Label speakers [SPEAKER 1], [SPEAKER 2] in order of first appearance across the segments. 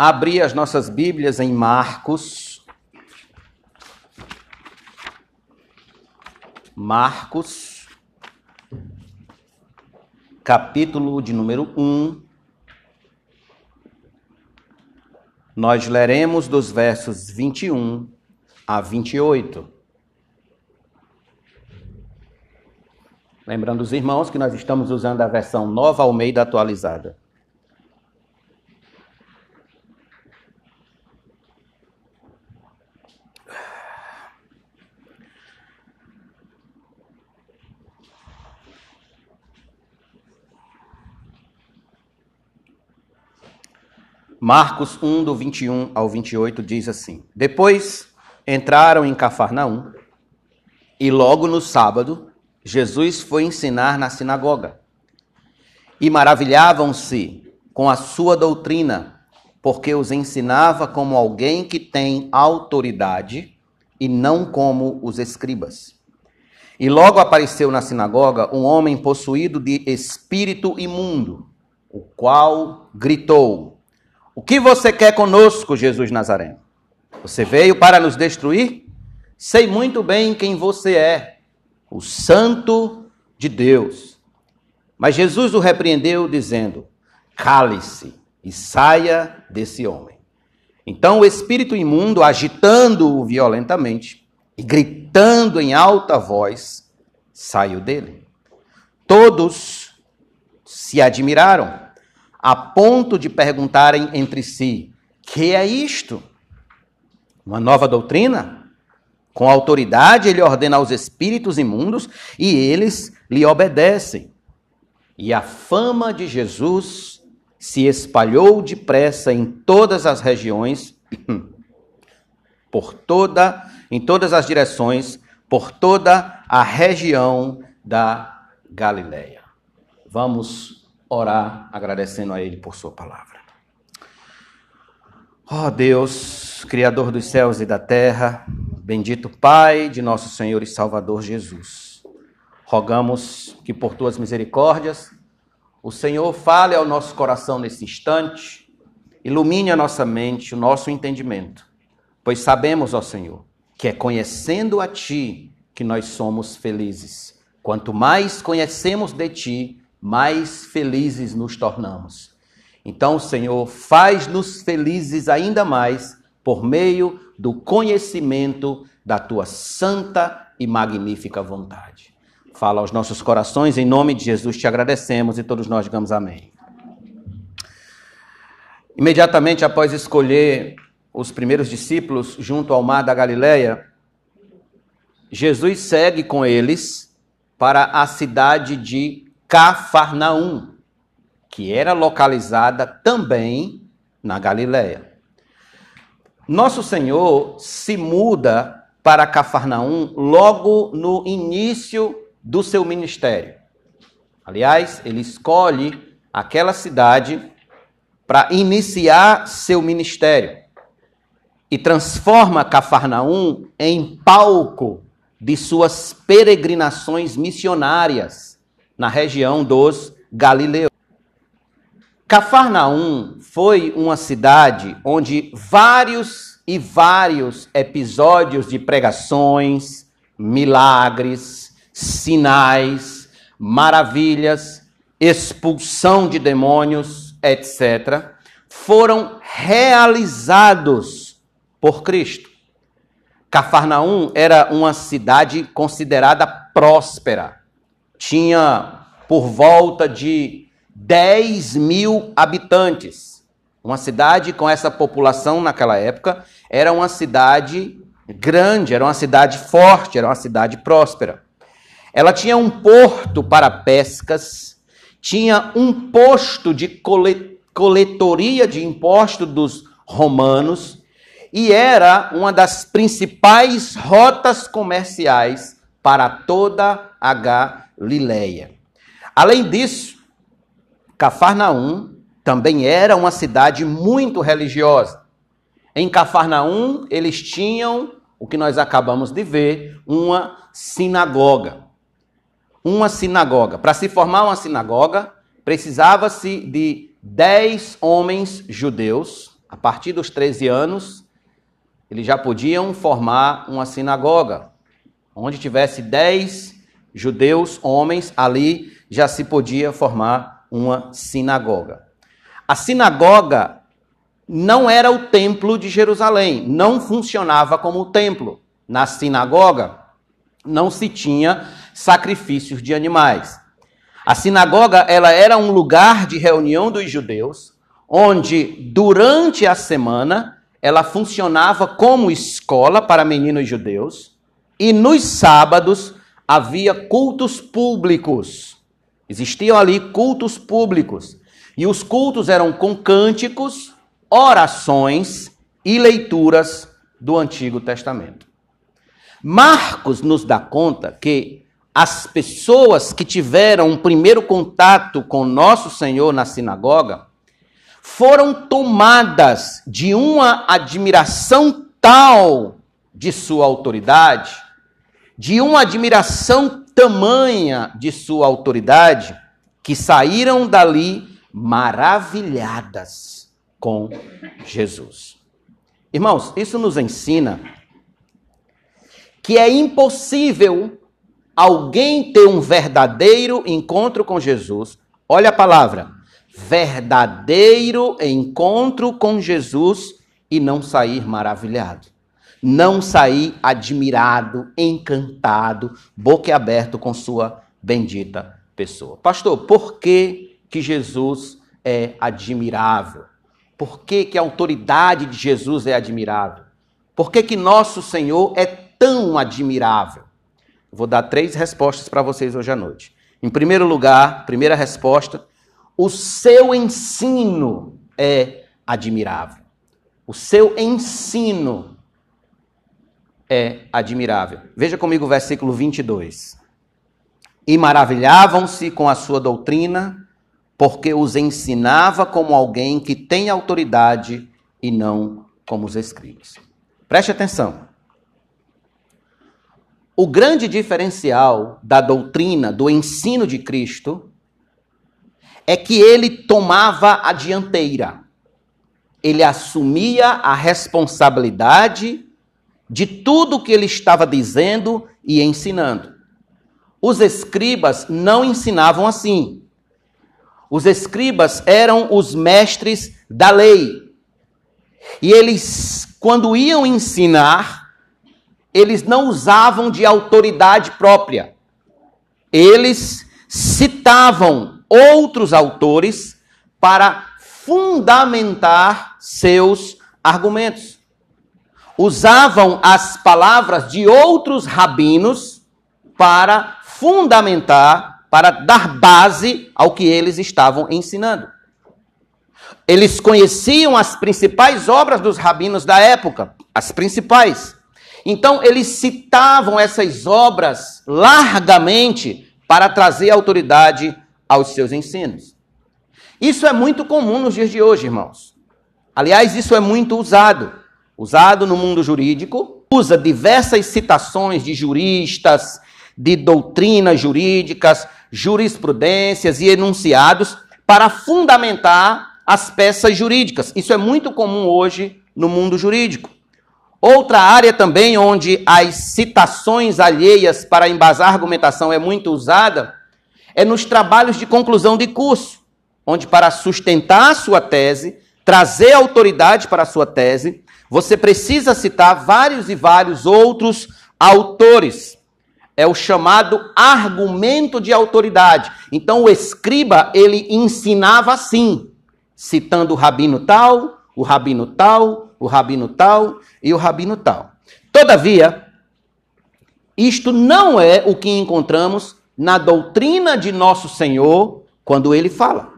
[SPEAKER 1] abrir as nossas Bíblias em Marcos. Marcos, capítulo de número 1. Nós leremos dos versos 21 a 28. Lembrando os irmãos que nós estamos usando a versão nova Almeida atualizada. Marcos 1, do 21 ao 28, diz assim: Depois entraram em Cafarnaum, e logo no sábado, Jesus foi ensinar na sinagoga. E maravilhavam-se com a sua doutrina, porque os ensinava como alguém que tem autoridade e não como os escribas. E logo apareceu na sinagoga um homem possuído de espírito imundo, o qual gritou: o que você quer conosco, Jesus Nazareno? Você veio para nos destruir? Sei muito bem quem você é, o Santo de Deus. Mas Jesus o repreendeu, dizendo: Cale-se e saia desse homem. Então o espírito imundo, agitando-o violentamente e gritando em alta voz, saiu dele. Todos se admiraram a ponto de perguntarem entre si: que é isto? Uma nova doutrina? Com autoridade ele ordena aos espíritos imundos e eles lhe obedecem. E a fama de Jesus se espalhou depressa em todas as regiões, por toda, em todas as direções, por toda a região da Galileia. Vamos orar agradecendo a Ele por Sua palavra. Oh Deus, Criador dos céus e da terra, bendito Pai de nosso Senhor e Salvador Jesus, rogamos que por Tuas misericórdias o Senhor fale ao nosso coração nesse instante, ilumine a nossa mente, o nosso entendimento, pois sabemos, ó Senhor, que é conhecendo a Ti que nós somos felizes. Quanto mais conhecemos de Ti, mais felizes nos tornamos. Então, Senhor, faz-nos felizes ainda mais por meio do conhecimento da tua santa e magnífica vontade. Fala aos nossos corações, em nome de Jesus te agradecemos e todos nós digamos amém. Imediatamente após escolher os primeiros discípulos junto ao mar da Galileia, Jesus segue com eles para a cidade de Cafarnaum, que era localizada também na Galiléia. Nosso Senhor se muda para Cafarnaum logo no início do seu ministério. Aliás, ele escolhe aquela cidade para iniciar seu ministério e transforma Cafarnaum em palco de suas peregrinações missionárias na região dos Galileus. Cafarnaum foi uma cidade onde vários e vários episódios de pregações, milagres, sinais, maravilhas, expulsão de demônios, etc., foram realizados por Cristo. Cafarnaum era uma cidade considerada próspera tinha por volta de 10 mil habitantes. Uma cidade com essa população naquela época era uma cidade grande, era uma cidade forte, era uma cidade próspera. Ela tinha um porto para pescas, tinha um posto de coletoria de imposto dos romanos e era uma das principais rotas comerciais para toda a Galileia. Além disso, Cafarnaum também era uma cidade muito religiosa. Em Cafarnaum, eles tinham o que nós acabamos de ver, uma sinagoga. Uma sinagoga. Para se formar uma sinagoga, precisava-se de dez homens judeus A partir dos 13 anos, eles já podiam formar uma sinagoga. Onde tivesse 10 judeus, homens, ali já se podia formar uma sinagoga. A sinagoga não era o templo de Jerusalém, não funcionava como templo. Na sinagoga não se tinha sacrifícios de animais. A sinagoga ela era um lugar de reunião dos judeus, onde durante a semana ela funcionava como escola para meninos judeus e nos sábados havia cultos públicos. Existiam ali cultos públicos. E os cultos eram com cânticos, orações e leituras do Antigo Testamento. Marcos nos dá conta que as pessoas que tiveram um primeiro contato com nosso Senhor na sinagoga foram tomadas de uma admiração tal de sua autoridade, de uma admiração tamanha de sua autoridade, que saíram dali maravilhadas com Jesus. Irmãos, isso nos ensina que é impossível alguém ter um verdadeiro encontro com Jesus, olha a palavra, verdadeiro encontro com Jesus e não sair maravilhado, não sair admirado, encantado, boquiaberto com sua bendita pessoa. Pastor, por que, que Jesus é admirável? Por que, que a autoridade de Jesus é admirável? Por que, que nosso Senhor é tão admirável? Vou dar três respostas para vocês hoje à noite. Em primeiro lugar, primeira resposta, o seu ensino é admirável. O seu ensino é admirável. Veja comigo o versículo 22. E maravilhavam-se com a sua doutrina, porque os ensinava como alguém que tem autoridade e não como os escribas. Preste atenção. O grande diferencial da doutrina, do ensino de Cristo, é que ele tomava a dianteira. Ele assumia a responsabilidade de tudo que ele estava dizendo e ensinando. Os escribas não ensinavam assim. Os escribas eram os mestres da lei. E eles, quando iam ensinar, eles não usavam de autoridade própria. Eles citavam outros autores para fundamentar seus argumentos. Usavam as palavras de outros rabinos para fundamentar, para dar base ao que eles estavam ensinando. Eles conheciam as principais obras dos rabinos da época, as principais. Então, eles citavam essas obras largamente para trazer autoridade aos seus ensinos. Isso é muito comum nos dias de hoje, irmãos. Aliás, isso é muito usado. Usado no mundo jurídico, usa diversas citações de juristas, de doutrinas jurídicas, jurisprudências e enunciados para fundamentar as peças jurídicas. Isso é muito comum hoje no mundo jurídico. Outra área também onde as citações alheias para embasar argumentação é muito usada é nos trabalhos de conclusão de curso, onde para sustentar a sua tese, trazer autoridade para a sua tese, você precisa citar vários e vários outros autores. É o chamado argumento de autoridade. Então o escriba, ele ensinava assim, citando o rabino tal, o rabino tal, o rabino tal e o rabino tal. Todavia, isto não é o que encontramos na doutrina de nosso Senhor quando ele fala.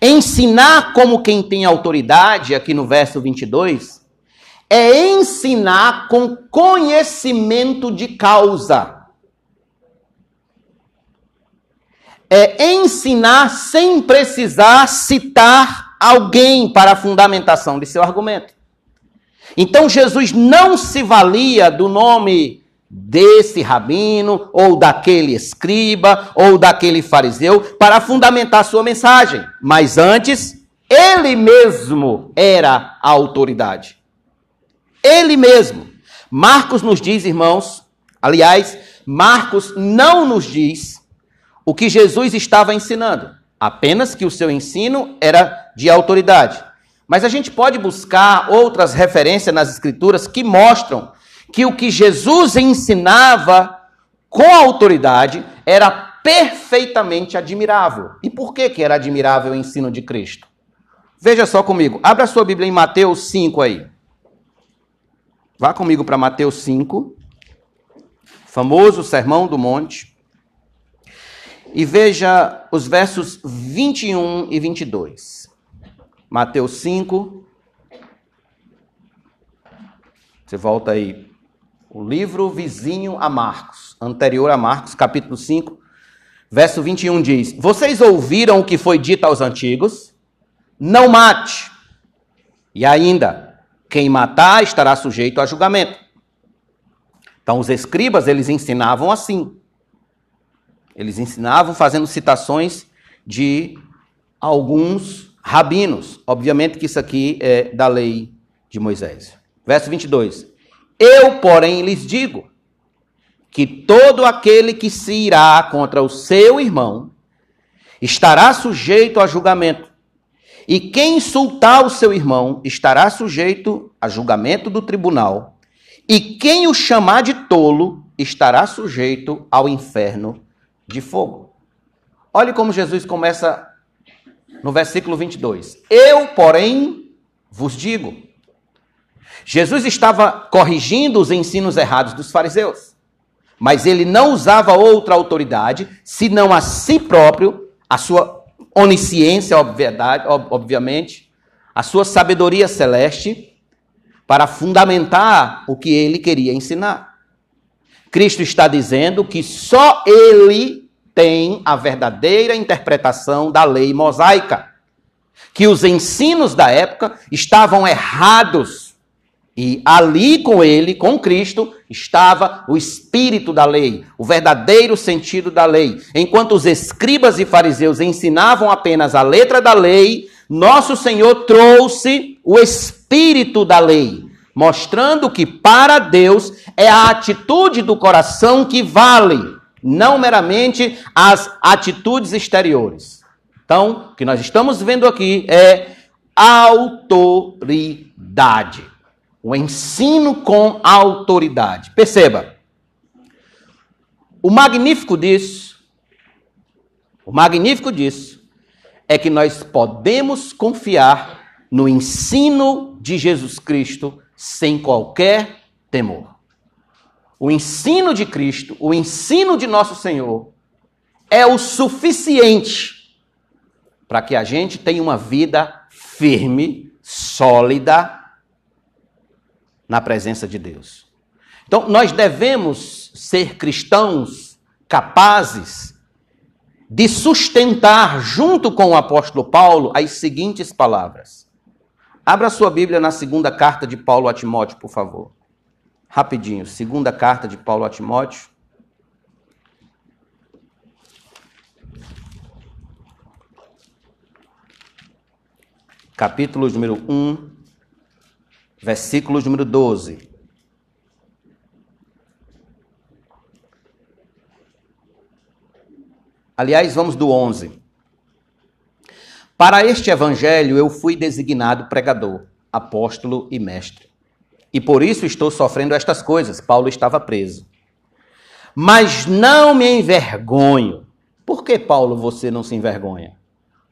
[SPEAKER 1] Ensinar como quem tem autoridade, aqui no verso 22, é ensinar com conhecimento de causa. É ensinar sem precisar citar alguém para a fundamentação de seu argumento. Então Jesus não se valia do nome desse rabino, ou daquele escriba, ou daquele fariseu, para fundamentar sua mensagem. Mas antes, Ele mesmo era a autoridade. Ele mesmo. Marcos nos diz, irmãos, aliás, Marcos não nos diz o que Jesus estava ensinando, apenas que o seu ensino era de autoridade. Mas a gente pode buscar outras referências nas Escrituras que mostram que o que Jesus ensinava com autoridade era perfeitamente admirável. E por que, que era admirável o ensino de Cristo? Veja só comigo, abra sua Bíblia em Mateus 5 aí. Vá comigo para Mateus 5, famoso Sermão do Monte e veja os versos 21 e 22. Mateus 5. Você volta aí. O livro vizinho a Marcos, anterior a Marcos, capítulo 5, verso 21 diz: Vocês ouviram o que foi dito aos antigos? Não mate. E ainda, quem matar estará sujeito a julgamento. Então, os escribas, eles ensinavam assim. Eles ensinavam fazendo citações de alguns rabinos. Obviamente que isso aqui é da lei de Moisés. Verso 22. Eu, porém, lhes digo que todo aquele que se irá contra o seu irmão estará sujeito a julgamento. E quem insultar o seu irmão estará sujeito a julgamento do tribunal. E quem o chamar de tolo estará sujeito ao inferno de fogo. Olhe como Jesus começa no versículo 22. Eu, porém, vos digo. Jesus estava corrigindo os ensinos errados dos fariseus, mas ele não usava outra autoridade senão a si próprio, a sua onisciência, obviamente, a sua sabedoria celeste, para fundamentar o que ele queria ensinar. Cristo está dizendo que só ele tem a verdadeira interpretação da lei mosaica. Que os ensinos da época estavam errados. E ali com ele, com Cristo, estava o espírito da lei, o verdadeiro sentido da lei. Enquanto os escribas e fariseus ensinavam apenas a letra da lei, nosso Senhor trouxe o espírito da lei mostrando que para Deus é a atitude do coração que vale, não meramente as atitudes exteriores. Então, o que nós estamos vendo aqui é autoridade. O ensino com autoridade. Perceba. O magnífico disso, o magnífico disso é que nós podemos confiar no ensino de Jesus Cristo sem qualquer temor. O ensino de Cristo, o ensino de nosso Senhor, é o suficiente para que a gente tenha uma vida firme, sólida na presença de Deus. Então, nós devemos ser cristãos capazes de sustentar, junto com o apóstolo Paulo, as seguintes palavras: Abra sua Bíblia na segunda carta de Paulo a Timóteo, por favor. Rapidinho, segunda carta de Paulo a Timóteo. Capítulo número 1, versículo número 12. Aliás, vamos do 11. Para este evangelho eu fui designado pregador, apóstolo e mestre. E por isso estou sofrendo estas coisas. Paulo estava preso. Mas não me envergonho. Por que, Paulo, você não se envergonha?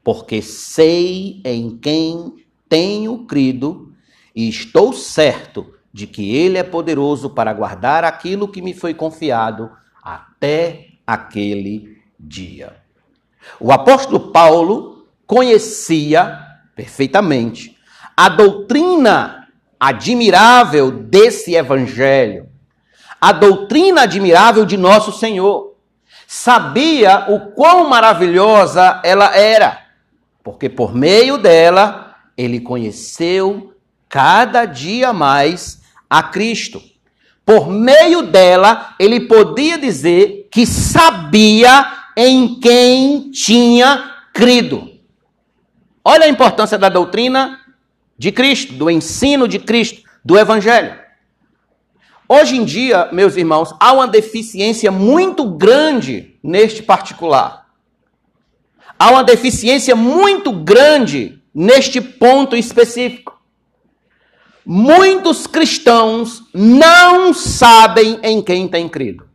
[SPEAKER 1] Porque sei em quem tenho crido e estou certo de que Ele é poderoso para guardar aquilo que me foi confiado até aquele dia. O apóstolo Paulo conhecia perfeitamente a doutrina admirável desse evangelho, a doutrina admirável de nosso Senhor. Sabia o quão maravilhosa ela era, porque por meio dela ele conheceu cada dia mais a Cristo. Por meio dela, ele podia dizer que sabia em quem tinha crido. Olha a importância da doutrina de Cristo, do ensino de Cristo, do Evangelho. Hoje em dia, meus irmãos, há uma deficiência muito grande neste particular. Há uma deficiência muito grande neste ponto específico. Muitos cristãos não sabem em quem têm crido.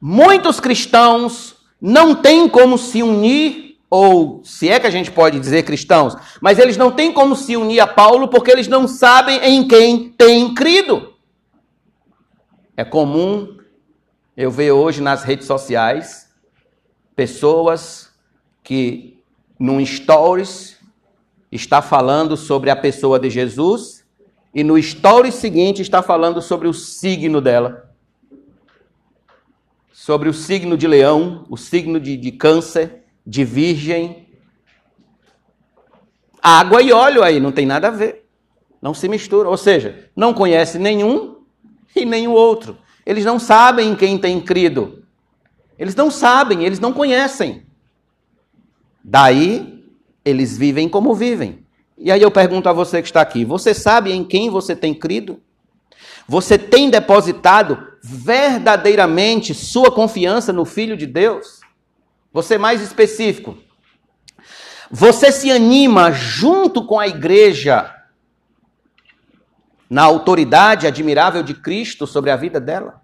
[SPEAKER 1] Muitos cristãos não têm como se unir, ou se é que a gente pode dizer cristãos, mas eles não têm como se unir a Paulo porque eles não sabem em quem têm crido. É comum eu ver hoje nas redes sociais pessoas que num stories está falando sobre a pessoa de Jesus e no story seguinte está falando sobre o signo dela. Sobre o signo de leão, o signo de, de câncer, de virgem. Água e óleo aí, não tem nada a ver. Não se mistura. Ou seja, não conhece nenhum e nem o outro. Eles não sabem em quem tem crido. Eles não sabem, eles não conhecem. Daí eles vivem como vivem. E aí eu pergunto a você que está aqui: você sabe em quem você tem crido? Você tem depositado verdadeiramente sua confiança no Filho de Deus? Você mais específico. Você se anima junto com a igreja na autoridade admirável de Cristo sobre a vida dela?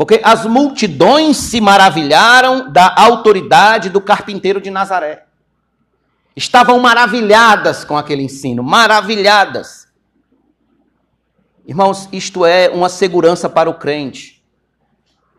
[SPEAKER 1] Porque as multidões se maravilharam da autoridade do carpinteiro de Nazaré. Estavam maravilhadas com aquele ensino, maravilhadas. Irmãos, isto é uma segurança para o crente.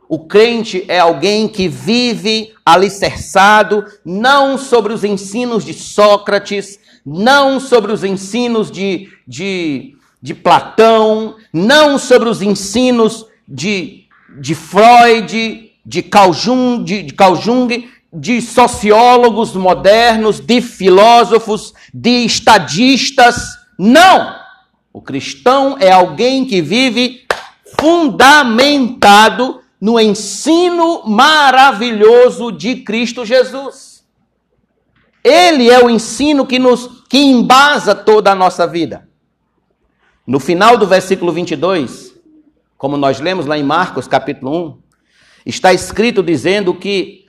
[SPEAKER 1] O crente é alguém que vive alicerçado não sobre os ensinos de Sócrates, não sobre os ensinos de, de, de Platão, não sobre os ensinos de de Freud, de Carl Jung, de, de, Carl Jung, de sociólogos modernos, de filósofos, de estadistas. Não! O cristão é alguém que vive fundamentado no ensino maravilhoso de Cristo Jesus. Ele é o ensino que nos que embasa toda a nossa vida. No final do versículo 22, como nós lemos lá em Marcos capítulo 1, está escrito dizendo que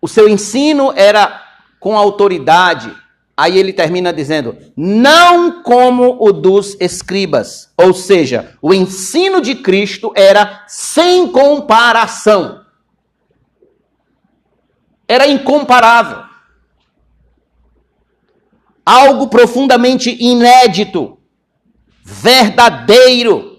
[SPEAKER 1] o seu ensino era com autoridade. Aí ele termina dizendo: não como o dos escribas. Ou seja, o ensino de Cristo era sem comparação. Era incomparável. Algo profundamente inédito, verdadeiro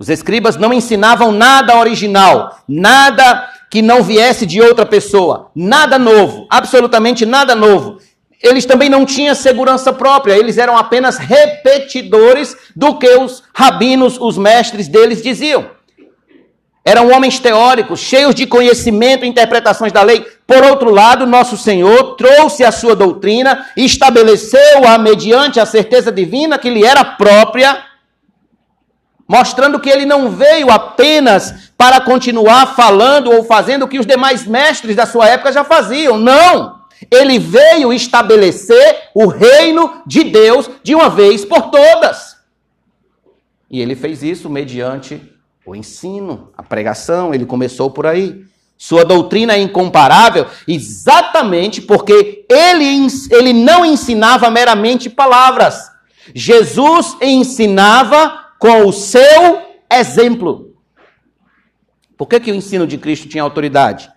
[SPEAKER 1] os escribas não ensinavam nada original, nada que não viesse de outra pessoa, nada novo, absolutamente nada novo. Eles também não tinham segurança própria, eles eram apenas repetidores do que os rabinos, os mestres deles diziam. Eram homens teóricos, cheios de conhecimento e interpretações da lei. Por outro lado, nosso Senhor trouxe a sua doutrina estabeleceu-a mediante a certeza divina que lhe era própria mostrando que ele não veio apenas para continuar falando ou fazendo o que os demais mestres da sua época já faziam. Não! Ele veio estabelecer o reino de Deus de uma vez por todas. E ele fez isso mediante o ensino, a pregação, ele começou por aí. Sua doutrina é incomparável exatamente porque ele, ele não ensinava meramente palavras. Jesus ensinava com o seu exemplo. Por que, que o ensino de Cristo tinha autoridade?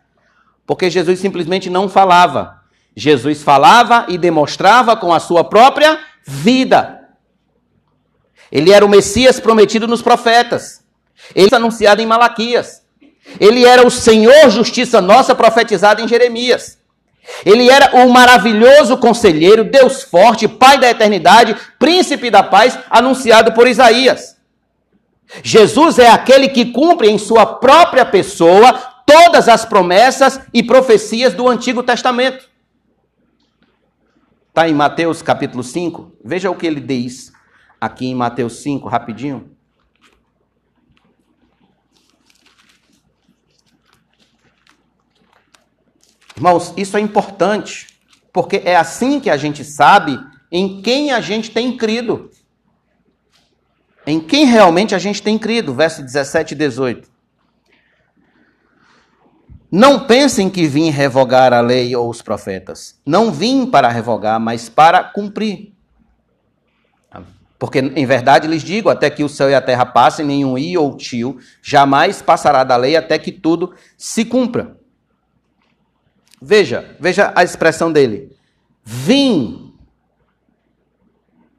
[SPEAKER 1] Porque Jesus simplesmente não falava. Jesus falava e demonstrava com a sua própria vida. Ele era o Messias prometido nos profetas. Ele foi anunciado em Malaquias. Ele era o Senhor justiça nossa profetizado em Jeremias. Ele era o maravilhoso conselheiro, Deus forte, Pai da eternidade, príncipe da paz, anunciado por Isaías. Jesus é aquele que cumpre em sua própria pessoa todas as promessas e profecias do Antigo Testamento. Está em Mateus capítulo 5. Veja o que ele diz aqui em Mateus 5, rapidinho. Irmãos, isso é importante, porque é assim que a gente sabe em quem a gente tem crido. Em quem realmente a gente tem crido, verso 17 e 18. Não pensem que vim revogar a lei ou os profetas. Não vim para revogar, mas para cumprir. Porque, em verdade, lhes digo: até que o céu e a terra passem, nenhum i ou tio jamais passará da lei até que tudo se cumpra. Veja, veja a expressão dele. Vim.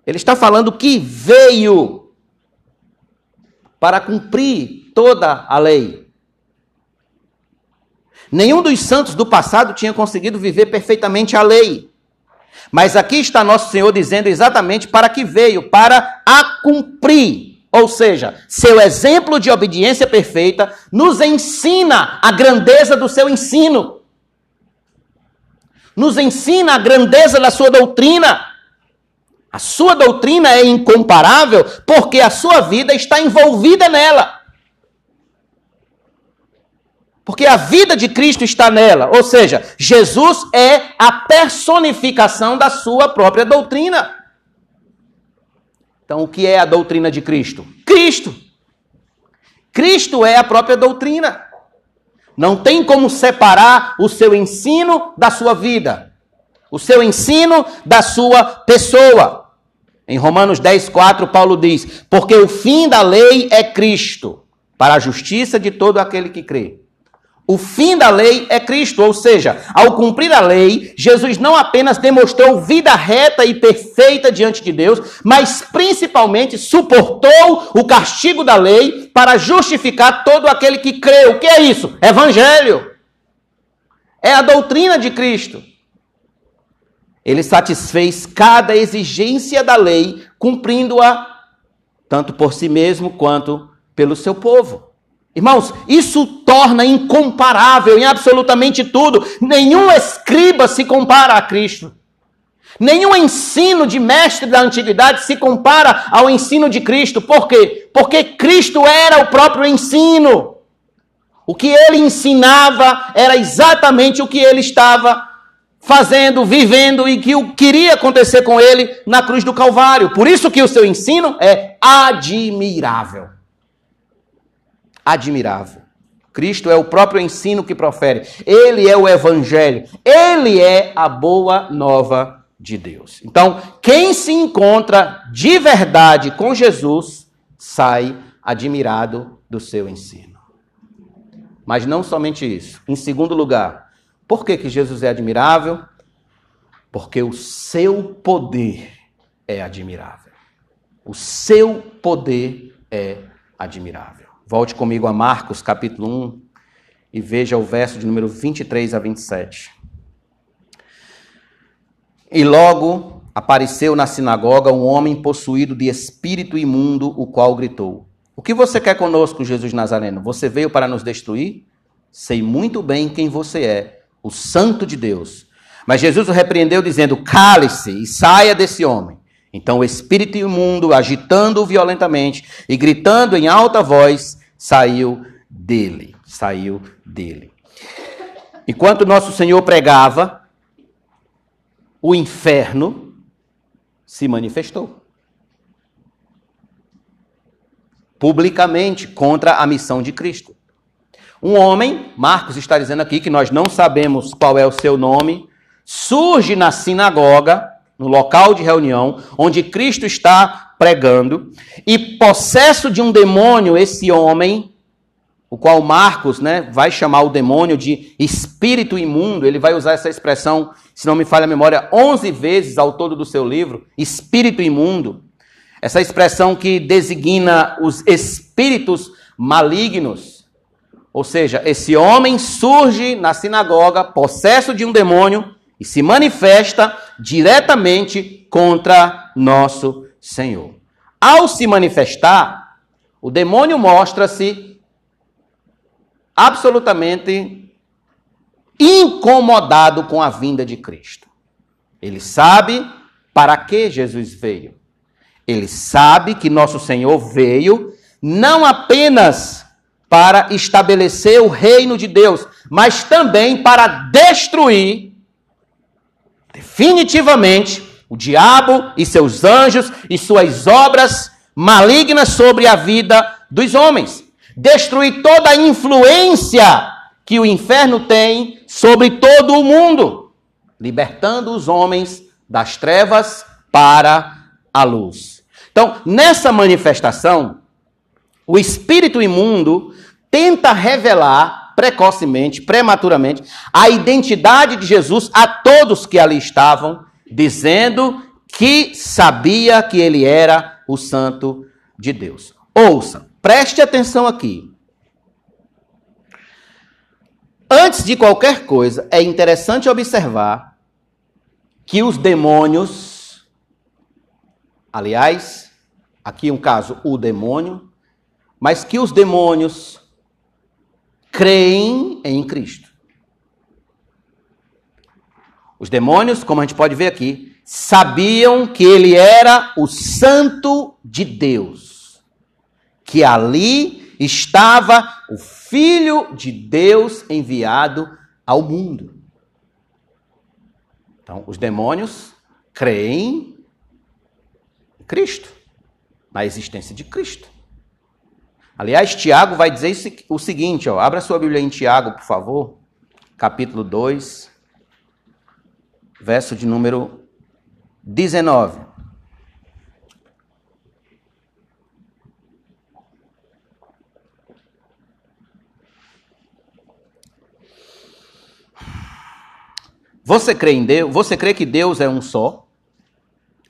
[SPEAKER 1] Ele está falando que veio para cumprir toda a lei. Nenhum dos santos do passado tinha conseguido viver perfeitamente a lei. Mas aqui está nosso Senhor dizendo exatamente para que veio, para a cumprir. Ou seja, seu exemplo de obediência perfeita nos ensina a grandeza do seu ensino. Nos ensina a grandeza da sua doutrina. A sua doutrina é incomparável porque a sua vida está envolvida nela. Porque a vida de Cristo está nela. Ou seja, Jesus é a personificação da sua própria doutrina. Então, o que é a doutrina de Cristo? Cristo. Cristo é a própria doutrina. Não tem como separar o seu ensino da sua vida, o seu ensino da sua pessoa. Em Romanos 10, 4, Paulo diz: Porque o fim da lei é Cristo, para a justiça de todo aquele que crê. O fim da lei é Cristo, ou seja, ao cumprir a lei, Jesus não apenas demonstrou vida reta e perfeita diante de Deus, mas principalmente suportou o castigo da lei para justificar todo aquele que crê. O que é isso? Evangelho. É a doutrina de Cristo. Ele satisfez cada exigência da lei, cumprindo-a tanto por si mesmo quanto pelo seu povo. Irmãos, isso torna incomparável em absolutamente tudo. Nenhum escriba se compara a Cristo. Nenhum ensino de mestre da antiguidade se compara ao ensino de Cristo. Por quê? Porque Cristo era o próprio ensino. O que ele ensinava era exatamente o que ele estava fazendo, vivendo e que o queria acontecer com ele na cruz do Calvário. Por isso que o seu ensino é admirável admirável. Cristo é o próprio ensino que profere. Ele é o evangelho. Ele é a boa nova de Deus. Então, quem se encontra de verdade com Jesus sai admirado do seu ensino. Mas não somente isso. Em segundo lugar, por que, que Jesus é admirável? Porque o seu poder é admirável. O seu poder é admirável. Volte comigo a Marcos, capítulo 1, e veja o verso de número 23 a 27. E logo apareceu na sinagoga um homem possuído de espírito imundo, o qual gritou: O que você quer conosco, Jesus Nazareno? Você veio para nos destruir? Sei muito bem quem você é, o Santo de Deus. Mas Jesus o repreendeu, dizendo: Cale-se e saia desse homem. Então o espírito imundo, agitando-o violentamente e gritando em alta voz, saiu dele. Saiu dele. Enquanto nosso Senhor pregava, o inferno se manifestou. Publicamente contra a missão de Cristo. Um homem, Marcos está dizendo aqui que nós não sabemos qual é o seu nome, surge na sinagoga no local de reunião, onde Cristo está pregando, e possesso de um demônio, esse homem, o qual Marcos né, vai chamar o demônio de espírito imundo, ele vai usar essa expressão, se não me falha a memória, 11 vezes ao todo do seu livro, espírito imundo. Essa expressão que designa os espíritos malignos. Ou seja, esse homem surge na sinagoga, possesso de um demônio, e se manifesta diretamente contra nosso Senhor. Ao se manifestar, o demônio mostra-se absolutamente incomodado com a vinda de Cristo. Ele sabe para que Jesus veio. Ele sabe que nosso Senhor veio não apenas para estabelecer o reino de Deus, mas também para destruir definitivamente o diabo e seus anjos e suas obras malignas sobre a vida dos homens. Destruir toda a influência que o inferno tem sobre todo o mundo, libertando os homens das trevas para a luz. Então, nessa manifestação, o espírito imundo tenta revelar precocemente, prematuramente, a identidade de Jesus a todos que ali estavam, dizendo que sabia que ele era o Santo de Deus. Ouça, preste atenção aqui. Antes de qualquer coisa, é interessante observar que os demônios, aliás, aqui um caso, o demônio, mas que os demônios creem em Cristo. Os demônios, como a gente pode ver aqui, sabiam que ele era o Santo de Deus, que ali estava o Filho de Deus enviado ao mundo. Então, os demônios creem em Cristo, na existência de Cristo. Aliás, Tiago vai dizer o seguinte, ó, abra sua Bíblia em Tiago, por favor, capítulo 2, verso de número 19. Você crê em Deus? Você crê que Deus é um só?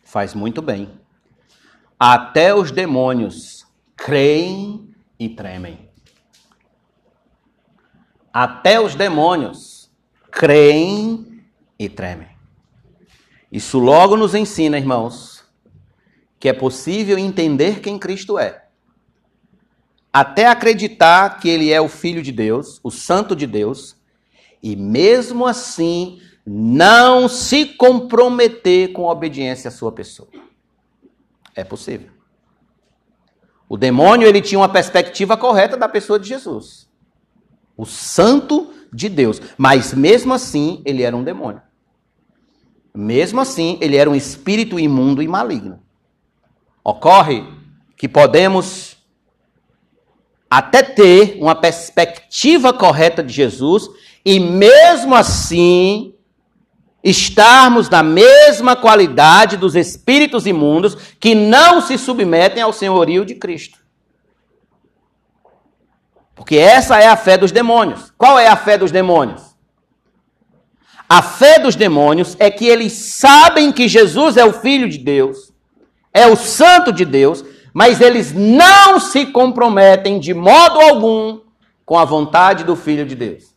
[SPEAKER 1] Faz muito bem. Até os demônios creem e tremem. Até os demônios creem e tremem. Isso logo nos ensina, irmãos, que é possível entender quem Cristo é. Até acreditar que ele é o Filho de Deus, o Santo de Deus, e mesmo assim não se comprometer com a obediência à sua pessoa. É possível. O demônio ele tinha uma perspectiva correta da pessoa de Jesus. O santo de Deus. Mas mesmo assim, ele era um demônio. Mesmo assim, ele era um espírito imundo e maligno. Ocorre que podemos até ter uma perspectiva correta de Jesus e mesmo assim estarmos na mesma qualidade dos espíritos imundos que não se submetem ao senhorio de Cristo. Porque essa é a fé dos demônios. Qual é a fé dos demônios? A fé dos demônios é que eles sabem que Jesus é o Filho de Deus, é o Santo de Deus, mas eles não se comprometem de modo algum com a vontade do Filho de Deus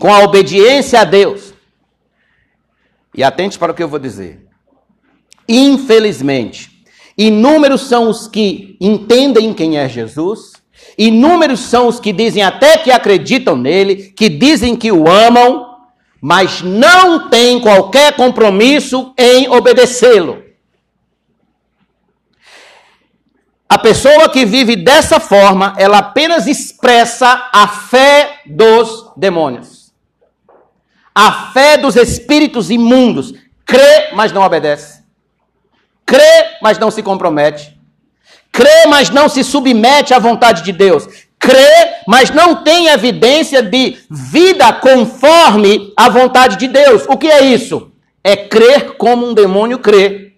[SPEAKER 1] com a obediência a Deus. E atente para o que eu vou dizer. Infelizmente, inúmeros são os que entendem quem é Jesus, inúmeros são os que dizem até que acreditam nele, que dizem que o amam, mas não têm qualquer compromisso em obedecê-lo. A pessoa que vive dessa forma, ela apenas expressa a fé dos demônios. A fé dos espíritos imundos. Crê, mas não obedece. Crê, mas não se compromete. Crê, mas não se submete à vontade de Deus. Crê, mas não tem evidência de vida conforme a vontade de Deus. O que é isso? É crer como um demônio crê.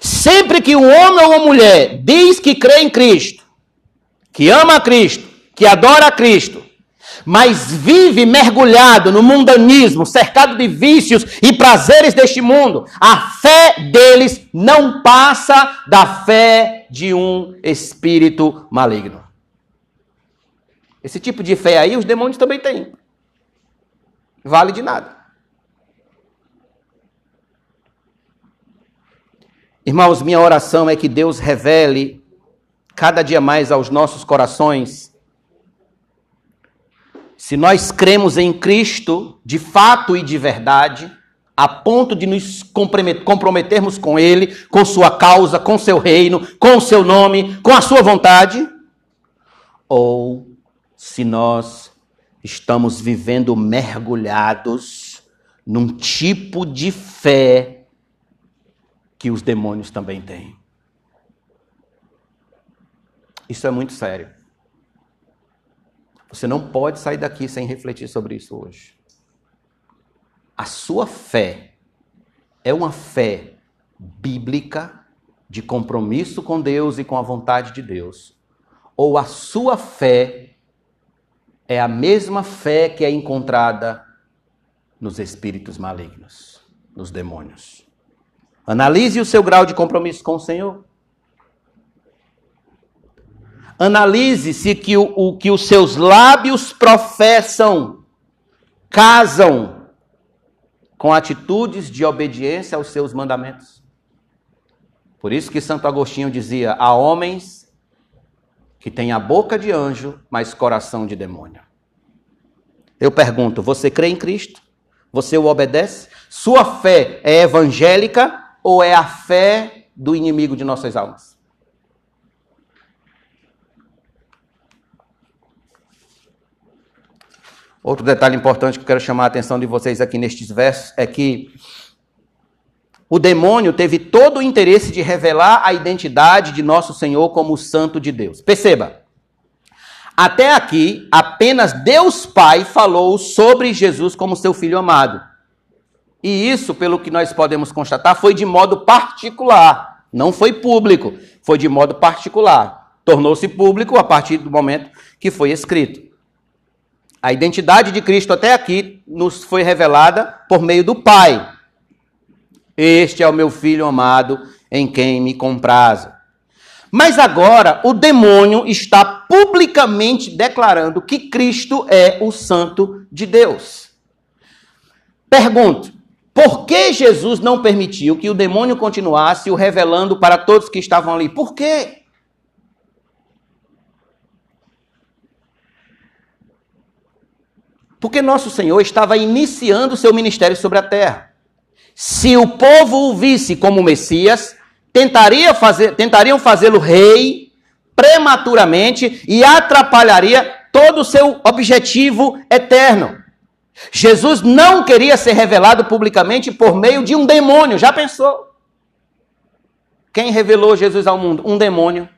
[SPEAKER 1] Sempre que um homem ou uma mulher diz que crê em Cristo, que ama a Cristo, que adora a Cristo, mas vive mergulhado no mundanismo, cercado de vícios e prazeres deste mundo, a fé deles não passa da fé de um espírito maligno. Esse tipo de fé aí os demônios também têm. Vale de nada. Irmãos, minha oração é que Deus revele cada dia mais aos nossos corações. Se nós cremos em Cristo, de fato e de verdade, a ponto de nos comprometermos com Ele, com Sua causa, com Seu reino, com Seu nome, com a Sua vontade, ou se nós estamos vivendo mergulhados num tipo de fé que os demônios também têm. Isso é muito sério. Você não pode sair daqui sem refletir sobre isso hoje. A sua fé é uma fé bíblica de compromisso com Deus e com a vontade de Deus? Ou a sua fé é a mesma fé que é encontrada nos espíritos malignos, nos demônios? Analise o seu grau de compromisso com o Senhor. Analise se que o, o que os seus lábios professam casam com atitudes de obediência aos seus mandamentos. Por isso que Santo Agostinho dizia: há homens que têm a boca de anjo, mas coração de demônio. Eu pergunto: você crê em Cristo? Você o obedece? Sua fé é evangélica ou é a fé do inimigo de nossas almas? Outro detalhe importante que eu quero chamar a atenção de vocês aqui nestes versos é que o demônio teve todo o interesse de revelar a identidade de nosso Senhor como o Santo de Deus. Perceba, até aqui, apenas Deus Pai falou sobre Jesus como seu filho amado. E isso, pelo que nós podemos constatar, foi de modo particular, não foi público, foi de modo particular. Tornou-se público a partir do momento que foi escrito. A identidade de Cristo até aqui nos foi revelada por meio do Pai. Este é o meu filho amado, em quem me comprazo. Mas agora o demônio está publicamente declarando que Cristo é o Santo de Deus. Pergunto: por que Jesus não permitiu que o demônio continuasse o revelando para todos que estavam ali? Por quê? Porque nosso Senhor estava iniciando seu ministério sobre a terra. Se o povo o visse como Messias, tentaria fazer, tentariam fazê-lo rei prematuramente e atrapalharia todo o seu objetivo eterno. Jesus não queria ser revelado publicamente por meio de um demônio. Já pensou? Quem revelou Jesus ao mundo? Um demônio.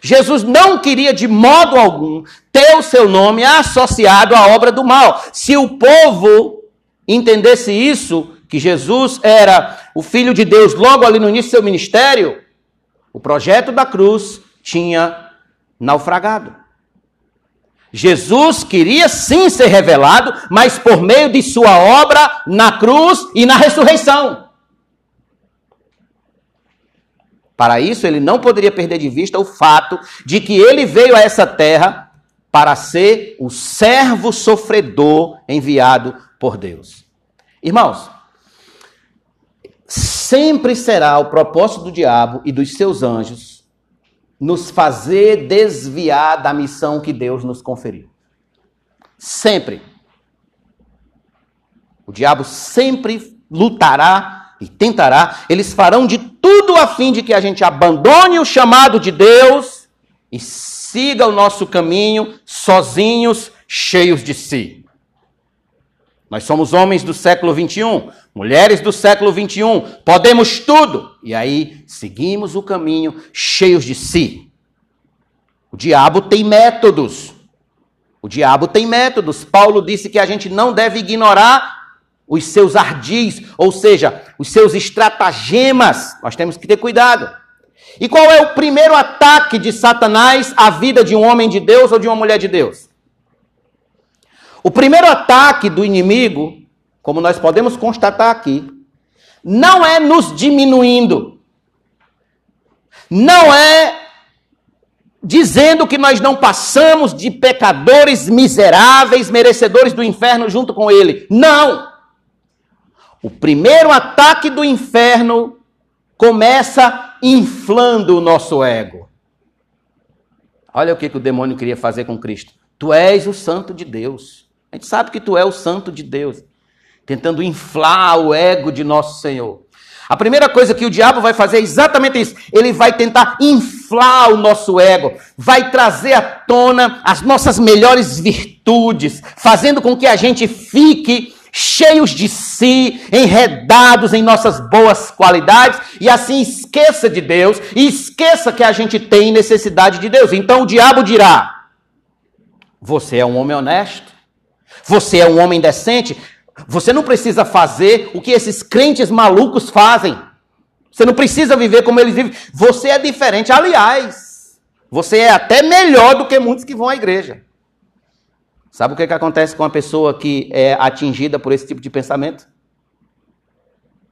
[SPEAKER 1] Jesus não queria de modo algum ter o seu nome associado à obra do mal. Se o povo entendesse isso, que Jesus era o Filho de Deus logo ali no início do seu ministério, o projeto da cruz tinha naufragado. Jesus queria sim ser revelado, mas por meio de sua obra na cruz e na ressurreição. Para isso, ele não poderia perder de vista o fato de que ele veio a essa terra para ser o servo sofredor enviado por Deus. Irmãos, sempre será o propósito do diabo e dos seus anjos nos fazer desviar da missão que Deus nos conferiu. Sempre. O diabo sempre lutará e tentará, eles farão de tudo a fim de que a gente abandone o chamado de Deus e siga o nosso caminho sozinhos, cheios de si. Nós somos homens do século 21, mulheres do século 21, podemos tudo. E aí seguimos o caminho cheios de si. O diabo tem métodos. O diabo tem métodos. Paulo disse que a gente não deve ignorar os seus ardis, ou seja, os seus estratagemas. Nós temos que ter cuidado. E qual é o primeiro ataque de Satanás à vida de um homem de Deus ou de uma mulher de Deus? O primeiro ataque do inimigo, como nós podemos constatar aqui, não é nos diminuindo, não é dizendo que nós não passamos de pecadores miseráveis, merecedores do inferno junto com ele. Não! O primeiro ataque do inferno começa inflando o nosso ego. Olha o que, que o demônio queria fazer com Cristo. Tu és o santo de Deus. A gente sabe que tu é o santo de Deus. tentando inflar o ego de nosso Senhor. A primeira coisa que o diabo vai fazer é exatamente isso. Ele vai tentar inflar o nosso ego, vai trazer à tona as nossas melhores virtudes, fazendo com que a gente fique cheios de si, enredados em nossas boas qualidades e assim esqueça de Deus e esqueça que a gente tem necessidade de Deus. Então o diabo dirá: Você é um homem honesto, você é um homem decente, você não precisa fazer o que esses crentes malucos fazem. Você não precisa viver como eles vivem. Você é diferente. Aliás, você é até melhor do que muitos que vão à igreja. Sabe o que, que acontece com uma pessoa que é atingida por esse tipo de pensamento?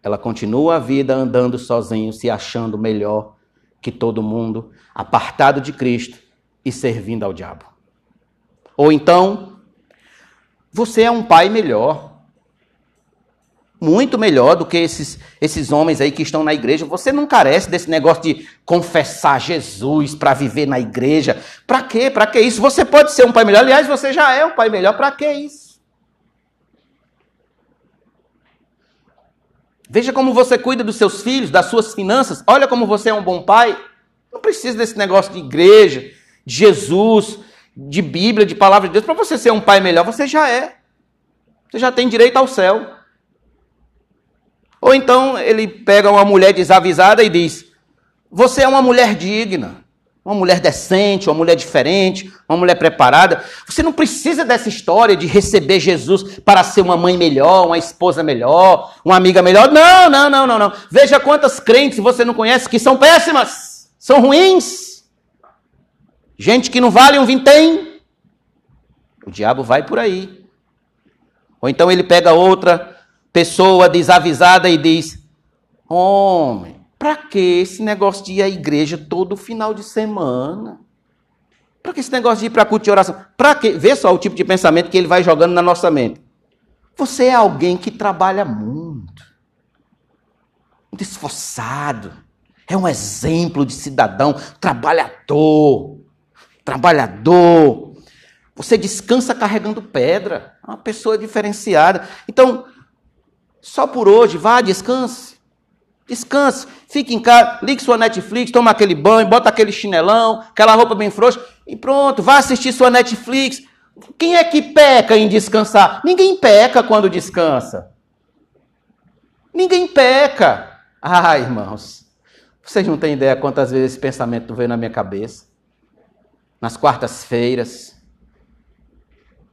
[SPEAKER 1] Ela continua a vida andando sozinho, se achando melhor que todo mundo, apartado de Cristo e servindo ao diabo. Ou então, você é um pai melhor muito melhor do que esses, esses homens aí que estão na igreja. Você não carece desse negócio de confessar Jesus para viver na igreja. Para quê? Para que isso? Você pode ser um pai melhor. Aliás, você já é um pai melhor. Para que isso? Veja como você cuida dos seus filhos, das suas finanças. Olha como você é um bom pai. Não precisa desse negócio de igreja, de Jesus, de Bíblia, de palavra de Deus. Para você ser um pai melhor, você já é. Você já tem direito ao céu. Ou então ele pega uma mulher desavisada e diz: Você é uma mulher digna, uma mulher decente, uma mulher diferente, uma mulher preparada. Você não precisa dessa história de receber Jesus para ser uma mãe melhor, uma esposa melhor, uma amiga melhor. Não, não, não, não, não. Veja quantas crentes você não conhece que são péssimas, são ruins. Gente que não vale um vintém. O diabo vai por aí. Ou então ele pega outra pessoa desavisada e diz: Homem, para que esse negócio de ir à igreja todo final de semana? Para que esse negócio de ir para culto de oração? Para que? Vê só o tipo de pensamento que ele vai jogando na nossa mente. Você é alguém que trabalha muito, muito esforçado, é um exemplo de cidadão, trabalhador, trabalhador. Você descansa carregando pedra, é uma pessoa diferenciada. Então, só por hoje, vá, descanse. Descanse, fique em casa, ligue sua Netflix, toma aquele banho, bota aquele chinelão, aquela roupa bem frouxa e pronto, vá assistir sua Netflix. Quem é que peca em descansar? Ninguém peca quando descansa. Ninguém peca. Ah, irmãos, vocês não têm ideia quantas vezes esse pensamento veio na minha cabeça. Nas quartas-feiras,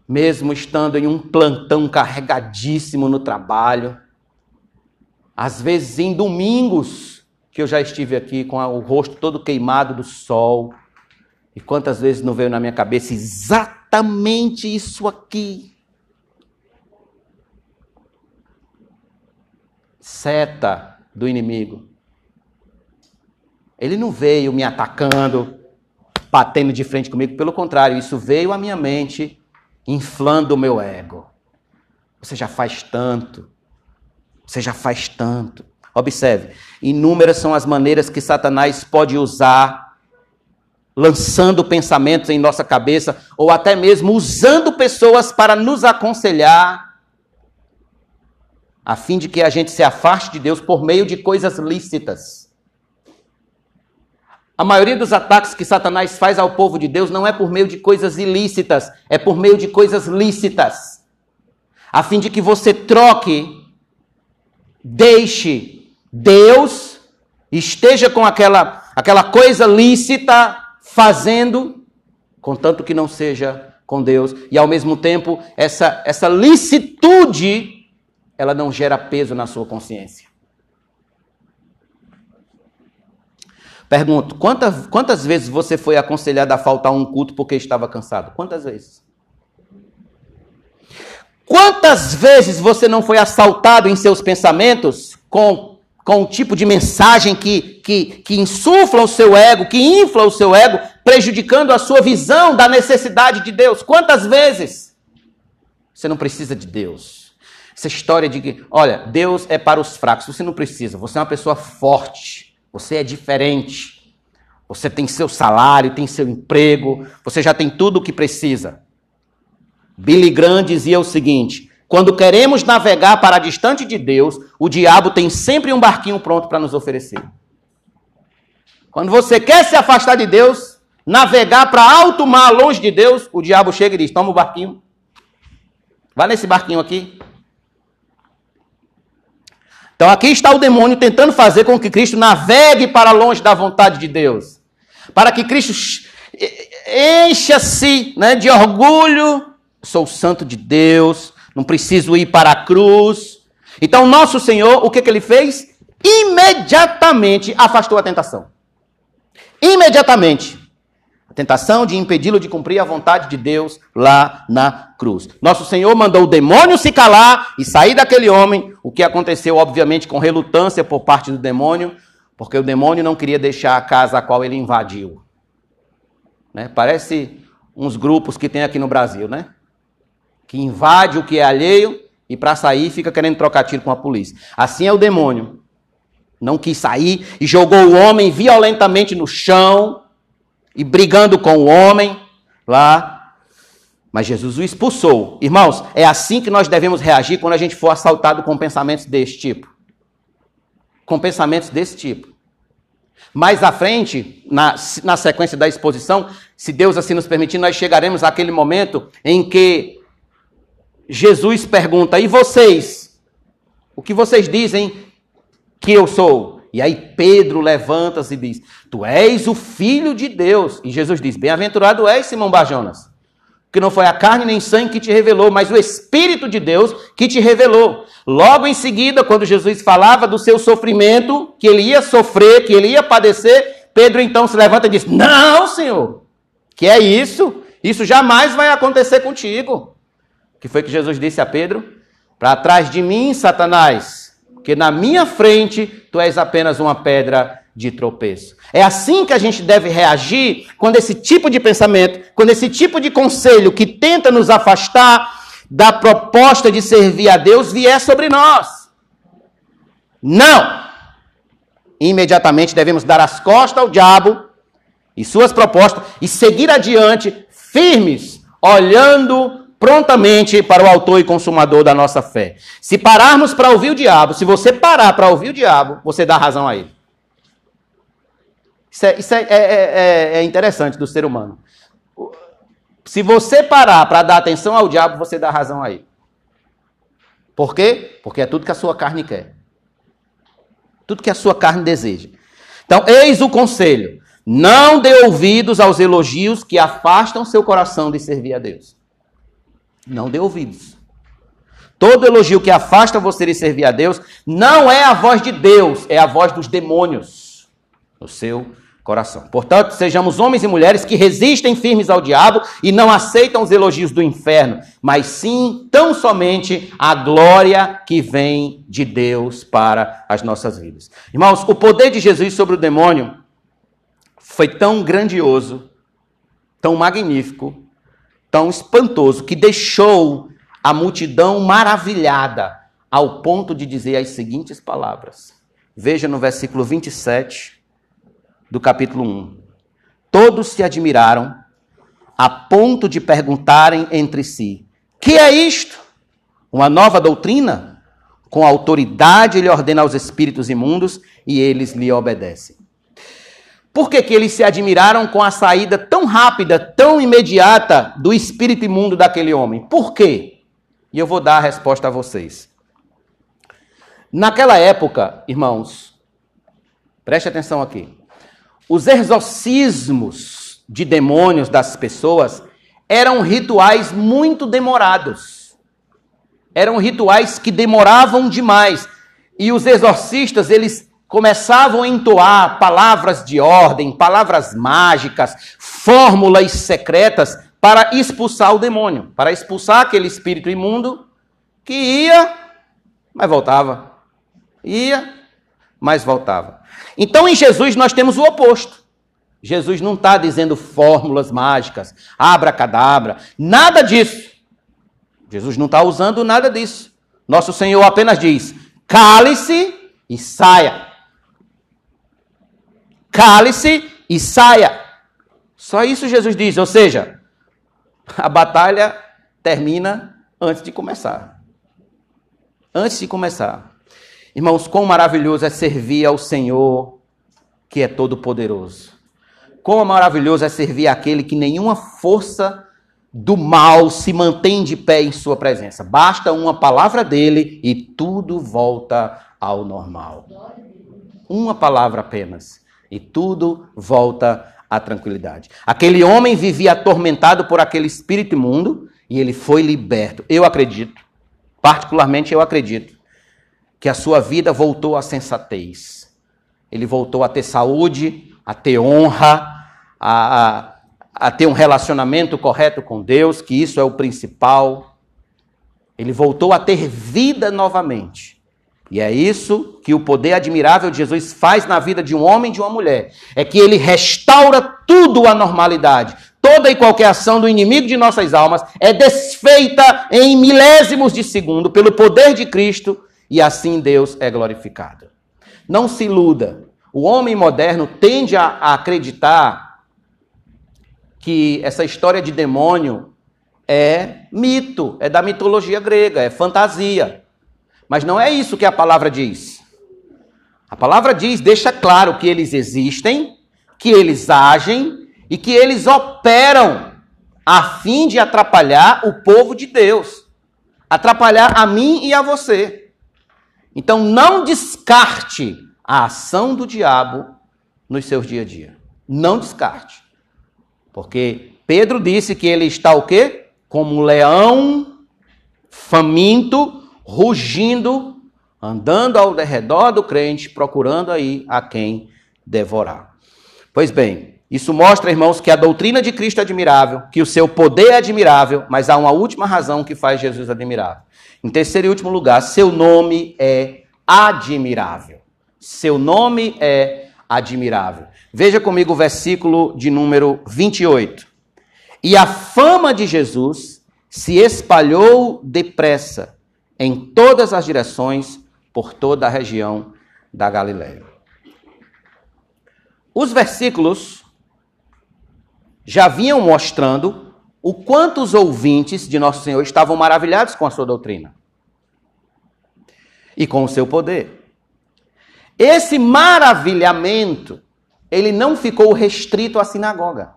[SPEAKER 1] mesmo estando em um plantão carregadíssimo no trabalho, às vezes em domingos, que eu já estive aqui com o rosto todo queimado do sol, e quantas vezes não veio na minha cabeça exatamente isso aqui? Seta do inimigo. Ele não veio me atacando, batendo de frente comigo, pelo contrário, isso veio à minha mente inflando o meu ego. Você já faz tanto. Você já faz tanto. Observe, inúmeras são as maneiras que Satanás pode usar, lançando pensamentos em nossa cabeça, ou até mesmo usando pessoas para nos aconselhar, a fim de que a gente se afaste de Deus por meio de coisas lícitas. A maioria dos ataques que Satanás faz ao povo de Deus não é por meio de coisas ilícitas, é por meio de coisas lícitas. A fim de que você troque, deixe Deus, esteja com aquela, aquela coisa lícita fazendo, contanto que não seja com Deus, e ao mesmo tempo essa, essa licitude, ela não gera peso na sua consciência. Pergunto, quantas, quantas vezes você foi aconselhado a faltar um culto porque estava cansado? Quantas vezes? Quantas vezes você não foi assaltado em seus pensamentos com, com um tipo de mensagem que, que, que insufla o seu ego, que infla o seu ego, prejudicando a sua visão da necessidade de Deus? Quantas vezes? Você não precisa de Deus. Essa história de que, olha, Deus é para os fracos. Você não precisa. Você é uma pessoa forte. Você é diferente. Você tem seu salário, tem seu emprego, você já tem tudo o que precisa. Billy Graham dizia o seguinte: Quando queremos navegar para distante de Deus, o diabo tem sempre um barquinho pronto para nos oferecer. Quando você quer se afastar de Deus, navegar para alto mar, longe de Deus, o diabo chega e diz: toma o barquinho. Vá nesse barquinho aqui. Então aqui está o demônio tentando fazer com que Cristo navegue para longe da vontade de Deus. Para que Cristo encha-se né, de orgulho. Sou santo de Deus, não preciso ir para a cruz. Então, nosso Senhor, o que, que ele fez? Imediatamente afastou a tentação. Imediatamente. A tentação de impedi-lo de cumprir a vontade de Deus lá na cruz. Nosso Senhor mandou o demônio se calar e sair daquele homem, o que aconteceu, obviamente, com relutância por parte do demônio, porque o demônio não queria deixar a casa a qual ele invadiu. Né? Parece uns grupos que tem aqui no Brasil, né? Que invade o que é alheio e para sair fica querendo trocar tiro com a polícia. Assim é o demônio. Não quis sair e jogou o homem violentamente no chão e brigando com o homem lá. Mas Jesus o expulsou. Irmãos, é assim que nós devemos reagir quando a gente for assaltado com pensamentos desse tipo. Com pensamentos desse tipo. Mais à frente, na, na sequência da exposição, se Deus assim nos permitir, nós chegaremos àquele momento em que Jesus pergunta: E vocês? O que vocês dizem que eu sou? E aí Pedro levanta-se e diz: Tu és o filho de Deus. E Jesus diz: Bem-aventurado és, Simão Bajonas que não foi a carne nem sangue que te revelou, mas o Espírito de Deus que te revelou. Logo em seguida, quando Jesus falava do seu sofrimento, que ele ia sofrer, que ele ia padecer, Pedro então se levanta e diz: Não, Senhor, que é isso? Isso jamais vai acontecer contigo. Que foi que Jesus disse a Pedro? Para trás de mim, Satanás, que na minha frente tu és apenas uma pedra de tropeço. É assim que a gente deve reagir quando esse tipo de pensamento, quando esse tipo de conselho que tenta nos afastar da proposta de servir a Deus vier sobre nós. Não! Imediatamente devemos dar as costas ao diabo e suas propostas e seguir adiante, firmes, olhando prontamente para o autor e consumador da nossa fé. Se pararmos para ouvir o diabo, se você parar para ouvir o diabo, você dá razão a ele. Isso, é, isso é, é, é, é interessante do ser humano. Se você parar para dar atenção ao diabo, você dá razão a ele. Por quê? Porque é tudo que a sua carne quer. Tudo que a sua carne deseja. Então, eis o conselho: não dê ouvidos aos elogios que afastam seu coração de servir a Deus. Não dê ouvidos. Todo elogio que afasta você de servir a Deus não é a voz de Deus, é a voz dos demônios no seu coração. Portanto, sejamos homens e mulheres que resistem firmes ao diabo e não aceitam os elogios do inferno, mas sim tão somente a glória que vem de Deus para as nossas vidas. Irmãos, o poder de Jesus sobre o demônio foi tão grandioso, tão magnífico, tão espantoso, que deixou a multidão maravilhada, ao ponto de dizer as seguintes palavras. Veja no versículo 27 do capítulo 1. Todos se admiraram a ponto de perguntarem entre si: Que é isto? Uma nova doutrina? Com autoridade ele ordena aos espíritos imundos e eles lhe obedecem. Por que, que eles se admiraram com a saída tão rápida, tão imediata do espírito imundo daquele homem? Por quê? E eu vou dar a resposta a vocês. Naquela época, irmãos, preste atenção aqui. Os exorcismos de demônios das pessoas eram rituais muito demorados. Eram rituais que demoravam demais. E os exorcistas, eles começavam a entoar palavras de ordem, palavras mágicas, fórmulas secretas para expulsar o demônio, para expulsar aquele espírito imundo que ia, mas voltava. Ia, mas voltava. Então em Jesus nós temos o oposto. Jesus não está dizendo fórmulas mágicas, abracadabra, nada disso. Jesus não está usando nada disso. Nosso Senhor apenas diz: cale-se e saia. Cale-se e saia. Só isso Jesus diz, ou seja, a batalha termina antes de começar. Antes de começar, irmãos, quão maravilhoso é servir ao Senhor que é todo-poderoso. Quão maravilhoso é servir aquele que nenhuma força do mal se mantém de pé em sua presença. Basta uma palavra dele e tudo volta ao normal. Uma palavra apenas e tudo volta à tranquilidade. Aquele homem vivia atormentado por aquele espírito imundo e ele foi liberto. Eu acredito, particularmente eu acredito, que a sua vida voltou à sensatez. Ele voltou a ter saúde, a ter honra, a, a, a ter um relacionamento correto com Deus, que isso é o principal. Ele voltou a ter vida novamente. E é isso que o poder admirável de Jesus faz na vida de um homem e de uma mulher. É que ele restaura tudo à normalidade. Toda e qualquer ação do inimigo de nossas almas é desfeita em milésimos de segundo pelo poder de Cristo e assim Deus é glorificado. Não se iluda. O homem moderno tende a acreditar que essa história de demônio é mito, é da mitologia grega, é fantasia. Mas não é isso que a palavra diz. A palavra diz, deixa claro que eles existem, que eles agem e que eles operam a fim de atrapalhar o povo de Deus, atrapalhar a mim e a você. Então não descarte a ação do diabo nos seus dia a dia. Não descarte. Porque Pedro disse que ele está o quê? Como um leão faminto rugindo, andando ao redor do crente, procurando aí a quem devorar. Pois bem, isso mostra, irmãos, que a doutrina de Cristo é admirável, que o seu poder é admirável, mas há uma última razão que faz Jesus admirável. Em terceiro e último lugar, seu nome é admirável. Seu nome é admirável. Veja comigo o versículo de número 28. E a fama de Jesus se espalhou depressa em todas as direções por toda a região da Galiléia. Os versículos já vinham mostrando o quanto os ouvintes de Nosso Senhor estavam maravilhados com a sua doutrina e com o seu poder. Esse maravilhamento, ele não ficou restrito à sinagoga.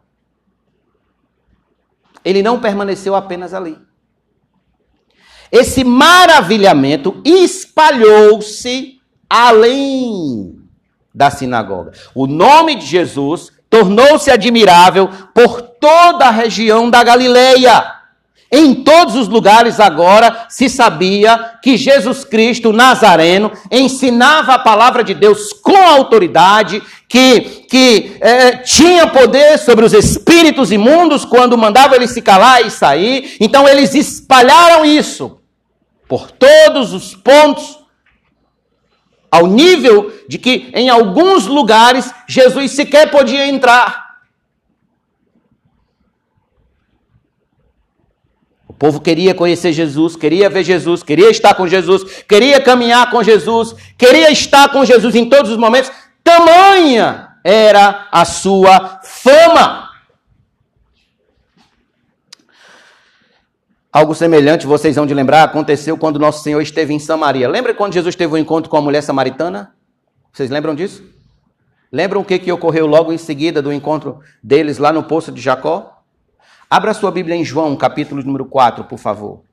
[SPEAKER 1] Ele não permaneceu apenas ali. Esse maravilhamento espalhou-se além da sinagoga. O nome de Jesus tornou-se admirável por toda a região da Galileia. Em todos os lugares agora se sabia que Jesus Cristo Nazareno ensinava a palavra de Deus com autoridade, que, que é, tinha poder sobre os espíritos imundos quando mandava eles se calar e sair. Então eles espalharam isso por todos os pontos, ao nível de que em alguns lugares Jesus sequer podia entrar. O povo queria conhecer Jesus, queria ver Jesus, queria estar com Jesus, queria caminhar com Jesus, queria estar com Jesus em todos os momentos. Tamanha era a sua fama. Algo semelhante, vocês vão de lembrar, aconteceu quando nosso Senhor esteve em Samaria. Lembra quando Jesus teve um encontro com a mulher samaritana? Vocês lembram disso? Lembram o que, que ocorreu logo em seguida do encontro deles lá no poço de Jacó? Abra sua Bíblia em João, capítulo número 4, por favor.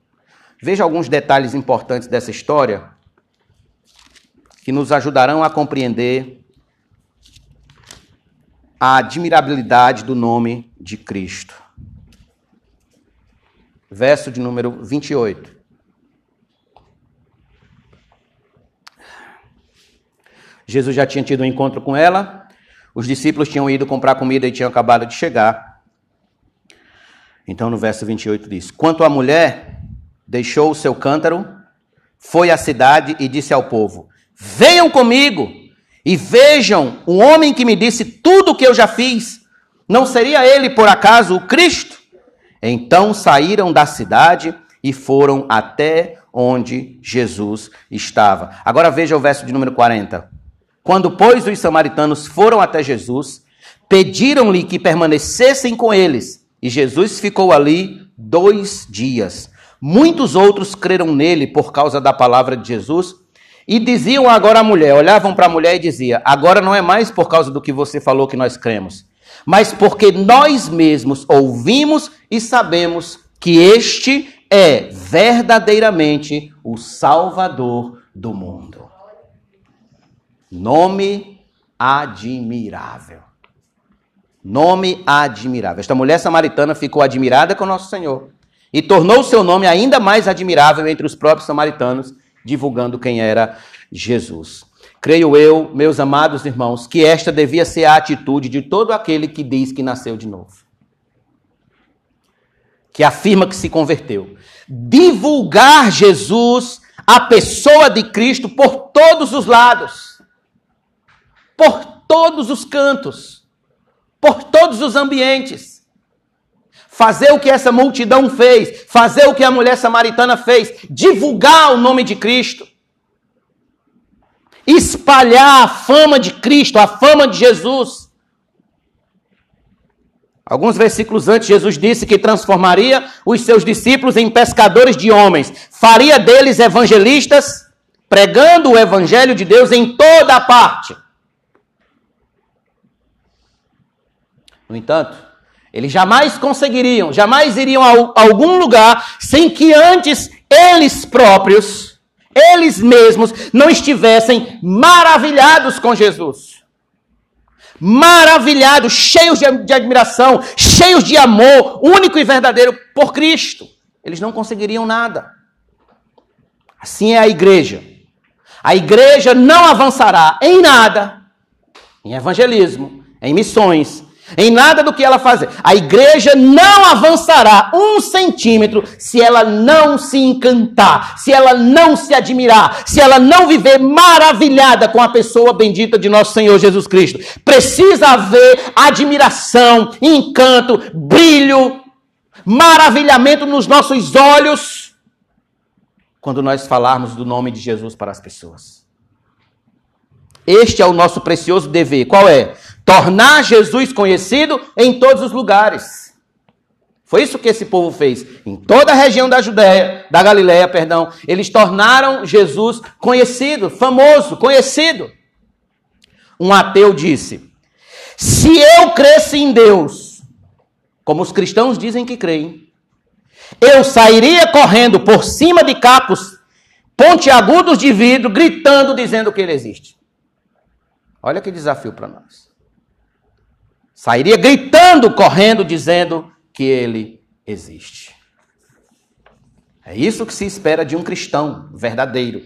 [SPEAKER 1] Veja alguns detalhes importantes dessa história que nos ajudarão a compreender a admirabilidade do nome de Cristo verso de número 28. Jesus já tinha tido um encontro com ela, os discípulos tinham ido comprar comida e tinham acabado de chegar. Então, no verso 28 diz: Quanto à mulher, deixou o seu cântaro, foi à cidade e disse ao povo: Venham comigo e vejam o homem que me disse tudo o que eu já fiz. Não seria ele, por acaso, o Cristo? Então saíram da cidade e foram até onde Jesus estava. Agora veja o verso de número 40. Quando, pois, os samaritanos foram até Jesus, pediram-lhe que permanecessem com eles, e Jesus ficou ali dois dias. Muitos outros creram nele por causa da palavra de Jesus e diziam agora à mulher, olhavam para a mulher e diziam: Agora não é mais por causa do que você falou que nós cremos, mas porque nós mesmos ouvimos e sabemos que este é verdadeiramente o Salvador do mundo. Nome admirável. Nome admirável. Esta mulher samaritana ficou admirada com nosso Senhor e tornou seu nome ainda mais admirável entre os próprios samaritanos, divulgando quem era Jesus. Creio eu, meus amados irmãos, que esta devia ser a atitude de todo aquele que diz que nasceu de novo. Que afirma que se converteu. Divulgar Jesus, a pessoa de Cristo, por todos os lados, por todos os cantos, por todos os ambientes. Fazer o que essa multidão fez, fazer o que a mulher samaritana fez, divulgar o nome de Cristo, espalhar a fama de Cristo, a fama de Jesus. Alguns versículos antes, Jesus disse que transformaria os seus discípulos em pescadores de homens, faria deles evangelistas, pregando o evangelho de Deus em toda a parte. No entanto, eles jamais conseguiriam, jamais iriam a algum lugar sem que antes eles próprios, eles mesmos, não estivessem maravilhados com Jesus. Maravilhados, cheios de, admiração, cheios de amor, único e verdadeiro por Cristo. Eles não conseguiriam nada. Assim é a igreja. A igreja não avançará em nada, em evangelismo, em missões, em nada do que ela fazer. A igreja não avançará um centímetro se ela não se encantar, se ela não se admirar, se ela não viver maravilhada com a pessoa bendita de nosso Senhor Jesus Cristo. Precisa haver admiração, encanto, brilho, maravilhamento nos nossos olhos quando nós falarmos do nome de Jesus para as pessoas. Este é o nosso precioso dever. Qual é? Tornar Jesus conhecido em todos os lugares. Foi isso que esse povo fez. Em toda a região da Judéia, da Galiléia, perdão, eles tornaram Jesus conhecido, famoso, conhecido. Um ateu disse: Se eu cresce em Deus, como os cristãos dizem que creem, eu sairia correndo por cima de capos pontiagudos de vidro, gritando, dizendo que ele existe. Olha que desafio para nós. Sairia gritando, correndo, dizendo que ele existe. É isso que se espera de um cristão verdadeiro.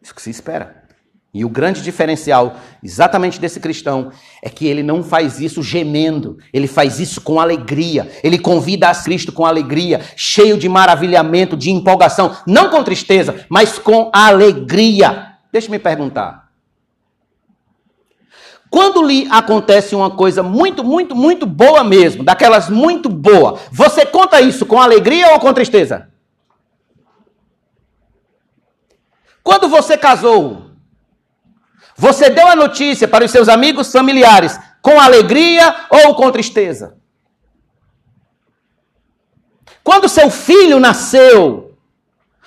[SPEAKER 1] Isso que se espera. E o grande diferencial exatamente desse cristão é que ele não faz isso gemendo, ele faz isso com alegria. Ele convida a Cristo com alegria, cheio de maravilhamento, de empolgação, não com tristeza, mas com alegria. Deixa-me perguntar. Quando lhe acontece uma coisa muito, muito, muito boa mesmo, daquelas muito boa, você conta isso com alegria ou com tristeza? Quando você casou, você deu a notícia para os seus amigos familiares com alegria ou com tristeza? Quando seu filho nasceu,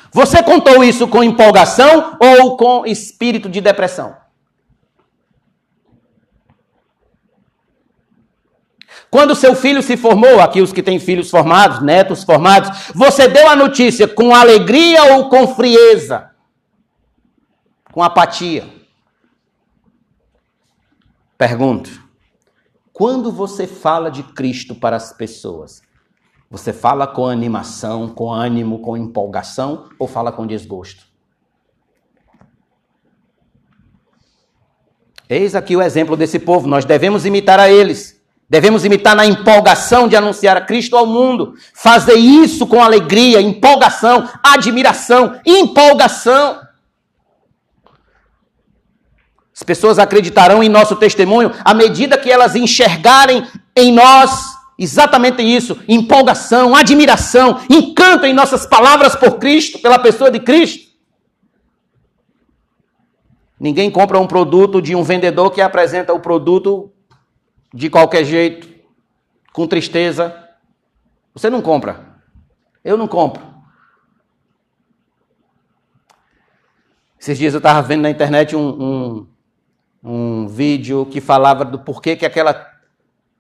[SPEAKER 1] você contou isso com empolgação ou com espírito de depressão? Quando seu filho se formou, aqui os que têm filhos formados, netos formados, você deu a notícia com alegria ou com frieza? Com apatia? Pergunto: quando você fala de Cristo para as pessoas, você fala com animação, com ânimo, com empolgação ou fala com desgosto? Eis aqui o exemplo desse povo, nós devemos imitar a eles. Devemos imitar na empolgação de anunciar a Cristo ao mundo. Fazer isso com alegria, empolgação, admiração, empolgação. As pessoas acreditarão em nosso testemunho à medida que elas enxergarem em nós exatamente isso: empolgação, admiração, encanto em nossas palavras por Cristo, pela pessoa de Cristo. Ninguém compra um produto de um vendedor que apresenta o produto de qualquer jeito, com tristeza. Você não compra. Eu não compro. Esses dias eu estava vendo na internet um, um, um, vídeo que falava do porquê que aquela.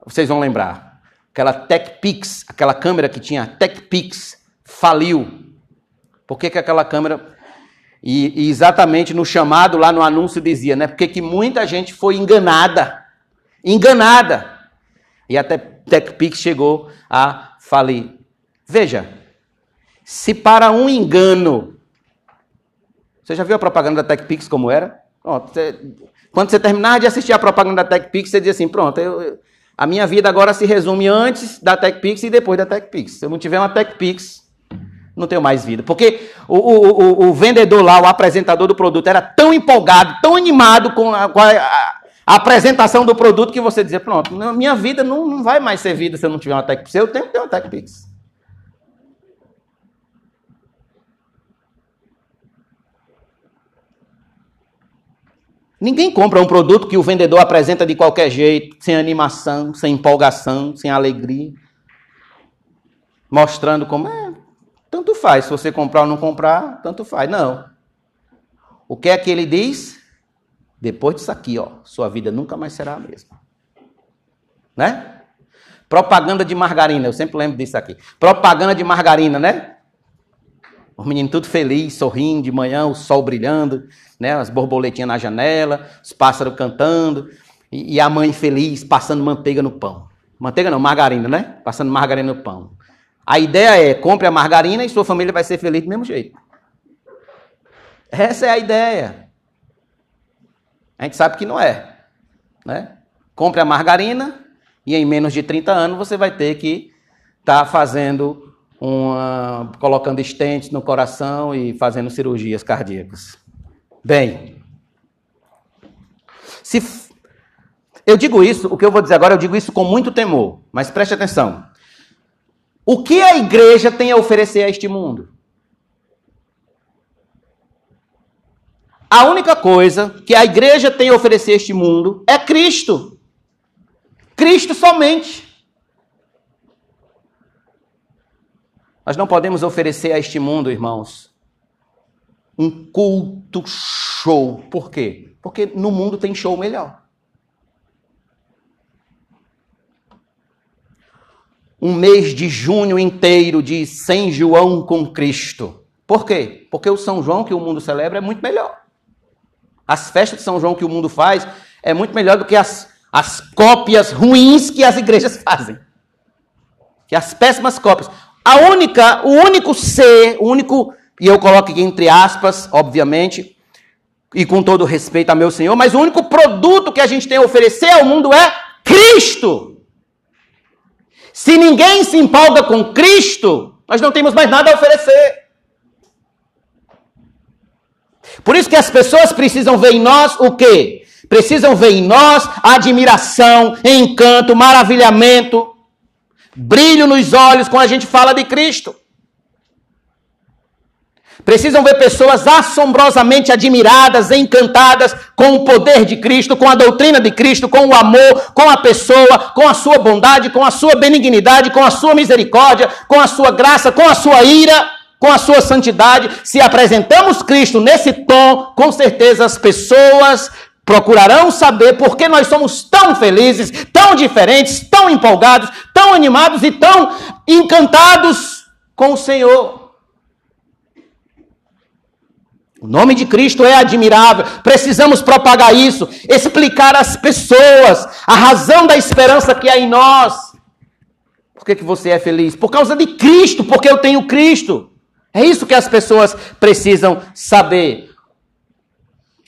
[SPEAKER 1] Vocês vão lembrar. Aquela TechPix, aquela câmera que tinha TechPix, faliu. Por que, que aquela câmera. E, e, exatamente no chamado lá no anúncio dizia, né? Porque que muita gente foi enganada. Enganada. E até TechPix chegou a falir. Veja, se para um engano. Você já viu a propaganda da TechPix como era? Pronto, você, quando você terminar de assistir a propaganda da TechPix, você diz assim: pronto, eu, a minha vida agora se resume antes da TechPix e depois da TechPix. Se eu não tiver uma TechPix, não tenho mais vida. Porque o, o, o, o, vendedor lá, o apresentador do produto, era tão empolgado, tão animado com a, com a, a apresentação do produto que você dizia: pronto, minha vida não, não vai mais ser vida se eu não tiver uma TechPix. Eu tenho que ter uma TechPix. Ninguém compra um produto que o vendedor apresenta de qualquer jeito, sem animação, sem empolgação, sem alegria. Mostrando como é, tanto faz. Se você comprar ou não comprar, tanto faz. Não. O que é que ele diz? Depois disso aqui, ó, sua vida nunca mais será a mesma. Né? Propaganda de margarina, eu sempre lembro disso aqui. Propaganda de margarina, né? Os meninos tudo feliz, sorrindo de manhã, o sol brilhando, né? as borboletinhas na janela, os pássaros cantando, e, e a mãe feliz passando manteiga no pão. Manteiga não, margarina, né? Passando margarina no pão. A ideia é, compre a margarina e sua família vai ser feliz do mesmo jeito. Essa é a ideia. A gente sabe que não é. Né? Compre a margarina e em menos de 30 anos você vai ter que estar tá fazendo uma, colocando estentes no coração e fazendo cirurgias cardíacas. Bem, se eu digo isso, o que eu vou dizer agora, eu digo isso com muito temor, mas preste atenção. O que a igreja tem a oferecer a este mundo? A única coisa que a igreja tem a oferecer a este mundo é Cristo. Cristo somente. Nós não podemos oferecer a este mundo, irmãos, um culto show. Por quê? Porque no mundo tem show melhor. Um mês de junho inteiro de São João com Cristo. Por quê? Porque o São João que o mundo celebra é muito melhor. As festas de São João que o mundo faz é muito melhor do que as, as cópias ruins que as igrejas fazem. Que as péssimas cópias. A única, o único ser, o único, e eu coloco aqui entre aspas, obviamente, e com todo respeito a meu Senhor, mas o único produto que a gente tem a oferecer ao mundo é Cristo. Se ninguém se empolga com Cristo, nós não temos mais nada a oferecer. Por isso que as pessoas precisam ver em nós o quê? Precisam ver em nós admiração, encanto, maravilhamento, brilho nos olhos quando a gente fala de Cristo. Precisam ver pessoas assombrosamente admiradas, encantadas com o poder de Cristo, com a doutrina de Cristo, com o amor, com a pessoa, com a sua bondade, com a sua benignidade, com a sua misericórdia, com a sua graça, com a sua ira, com a sua santidade. Se apresentamos Cristo nesse tom, com certeza as pessoas procurarão saber por que nós somos tão felizes, tão diferentes, tão empolgados, tão animados e tão encantados com o Senhor. O nome de Cristo é admirável. Precisamos propagar isso, explicar às pessoas a razão da esperança que há em nós. Por que, que você é feliz? Por causa de Cristo, porque eu tenho Cristo. É isso que as pessoas precisam saber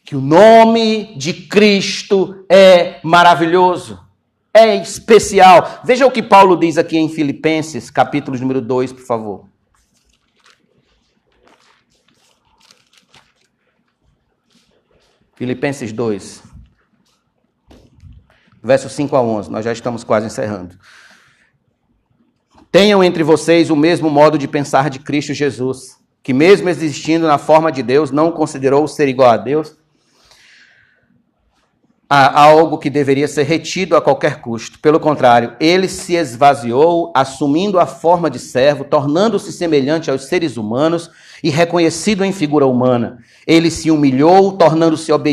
[SPEAKER 1] que o nome de Cristo é maravilhoso, é especial. Veja o que Paulo diz aqui em Filipenses, capítulo número 2, por favor. Filipenses 2, versos 5 a 11, nós já estamos quase encerrando. Tenham entre vocês o mesmo modo de pensar de Cristo Jesus, que, mesmo existindo na forma de Deus, não considerou ser igual a Deus a algo que deveria ser retido a qualquer custo. Pelo contrário, ele se esvaziou, assumindo a forma de servo, tornando-se semelhante aos seres humanos e reconhecido em figura humana. Ele se humilhou, tornando-se obediente